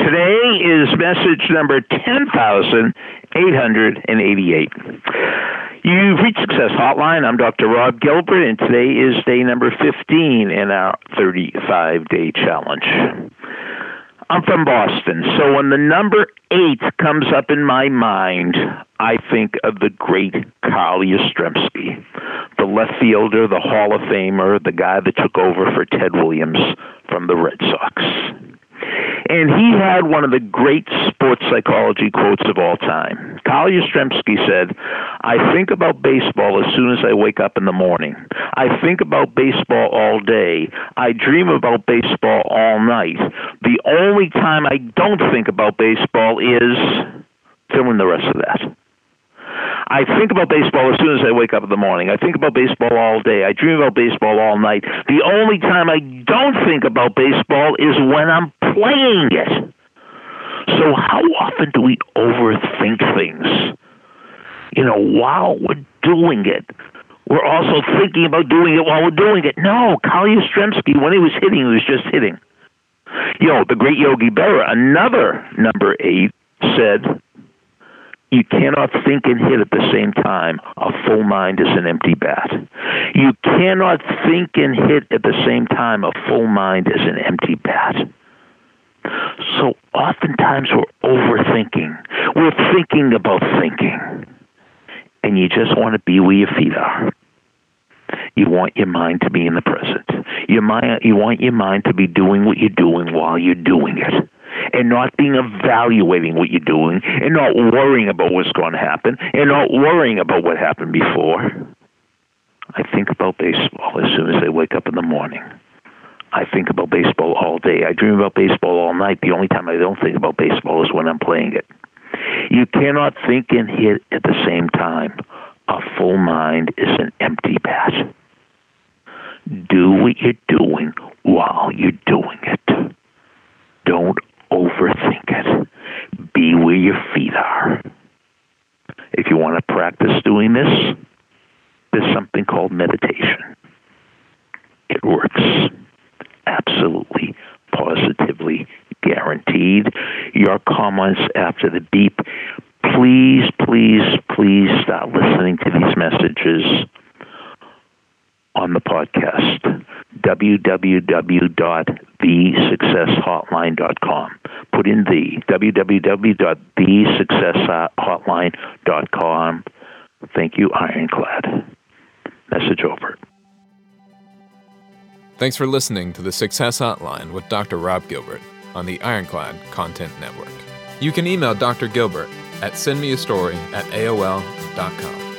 Today is message number 10,888. You've reached Success Hotline. I'm Dr. Rob Gilbert, and today is day number 15 in our 35 day challenge. I'm from Boston, so when the number eight comes up in my mind, I think of the great Carl Yastrzemski, the left fielder, the Hall of Famer, the guy that took over for Ted Williams from the Red Sox. And he had one of the great sports psychology quotes of all time. Carl Yastrzemski said, I think about baseball as soon as I wake up in the morning. I think about baseball all day. I dream about baseball all night. The only time I don't think about baseball is fill in the rest of that. I think about baseball as soon as I wake up in the morning. I think about baseball all day. I dream about baseball all night. The only time I don't think about baseball is when I'm playing it. So, how often do we overthink things? You know, while we're doing it, we're also thinking about doing it while we're doing it. No, Carl Yastrzemski, when he was hitting, he was just hitting. You know, the great Yogi Berra, another number eight, said, you cannot think and hit at the same time. A full mind is an empty bat. You cannot think and hit at the same time. A full mind is an empty bat. So oftentimes we're overthinking. We're thinking about thinking. And you just want to be where your feet are. You want your mind to be in the present. Your mind, you want your mind to be doing what you're doing while you're doing it and not being evaluating what you're doing and not worrying about what's going to happen and not worrying about what happened before. I think about baseball as soon as I wake up in the morning. I think about baseball all day. I dream about baseball all night. The only time I don't think about baseball is when I'm playing it. You cannot think and hit at the same time. A full mind is an empty bat. Do what you're doing while you're doing it. Don't overthink it. Be where your feet are. If you want to practice doing this, there's something called meditation. It works. Absolutely, positively guaranteed. Your comments after the beep. Please, please, please start listening to these messages on the podcast www.thesuccesshotline.com. Put in the www.thesuccesshotline.com. Thank you, Ironclad. Message over. Thanks for listening to the Success Hotline with Dr. Rob Gilbert on the Ironclad Content Network. You can email Dr. Gilbert at sendmeastory at AOL.com.